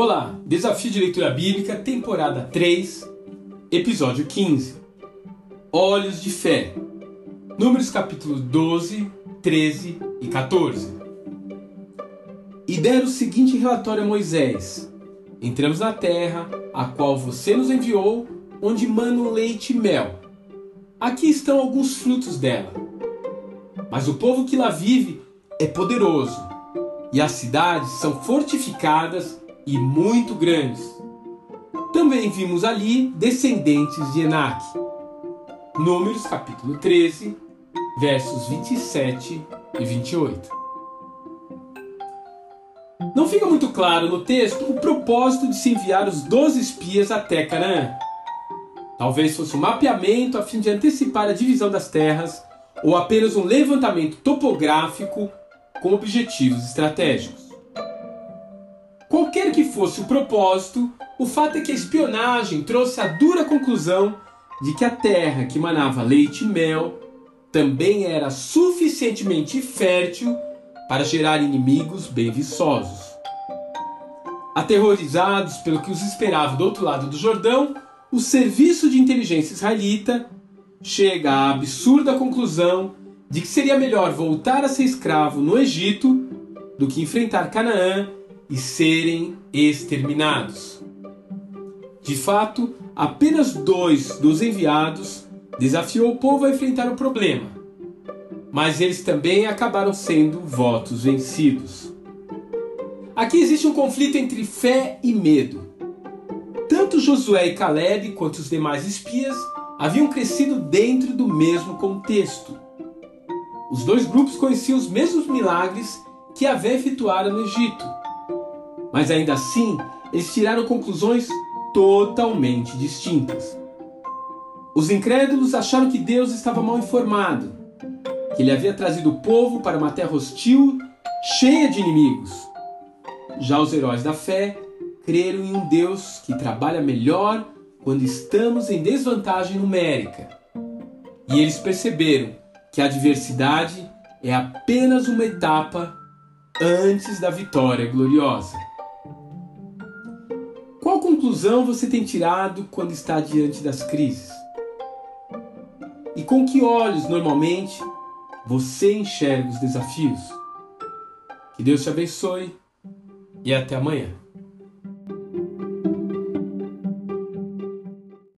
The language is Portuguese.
Olá, Desafio de Leitura Bíblica, temporada 3, episódio 15. Olhos de Fé. Números capítulos 12, 13 e 14. E deram o seguinte relatório a Moisés: Entramos na terra, a qual você nos enviou, onde manam leite e mel. Aqui estão alguns frutos dela. Mas o povo que lá vive é poderoso, e as cidades são fortificadas e muito grandes. Também vimos ali descendentes de Enac. Números capítulo 13, versos 27 e 28. Não fica muito claro no texto o propósito de se enviar os 12 espias até Canaã. Talvez fosse um mapeamento a fim de antecipar a divisão das terras ou apenas um levantamento topográfico com objetivos estratégicos. Qualquer que fosse o propósito, o fato é que a espionagem trouxe a dura conclusão de que a terra que manava leite e mel também era suficientemente fértil para gerar inimigos bem viçosos. Aterrorizados pelo que os esperava do outro lado do Jordão, o serviço de inteligência israelita chega à absurda conclusão de que seria melhor voltar a ser escravo no Egito do que enfrentar Canaã e serem exterminados. De fato, apenas dois dos enviados desafiou o povo a enfrentar o problema, mas eles também acabaram sendo votos vencidos. Aqui existe um conflito entre fé e medo. Tanto Josué e Caleb quanto os demais espias haviam crescido dentro do mesmo contexto. Os dois grupos conheciam os mesmos milagres que havia efetuado no Egito mas ainda assim, eles tiraram conclusões totalmente distintas. Os incrédulos acharam que Deus estava mal informado, que ele havia trazido o povo para uma terra hostil, cheia de inimigos. Já os heróis da fé creram em um Deus que trabalha melhor quando estamos em desvantagem numérica. E eles perceberam que a adversidade é apenas uma etapa antes da vitória gloriosa. Qual conclusão você tem tirado quando está diante das crises? E com que olhos, normalmente, você enxerga os desafios? Que Deus te abençoe e até amanhã.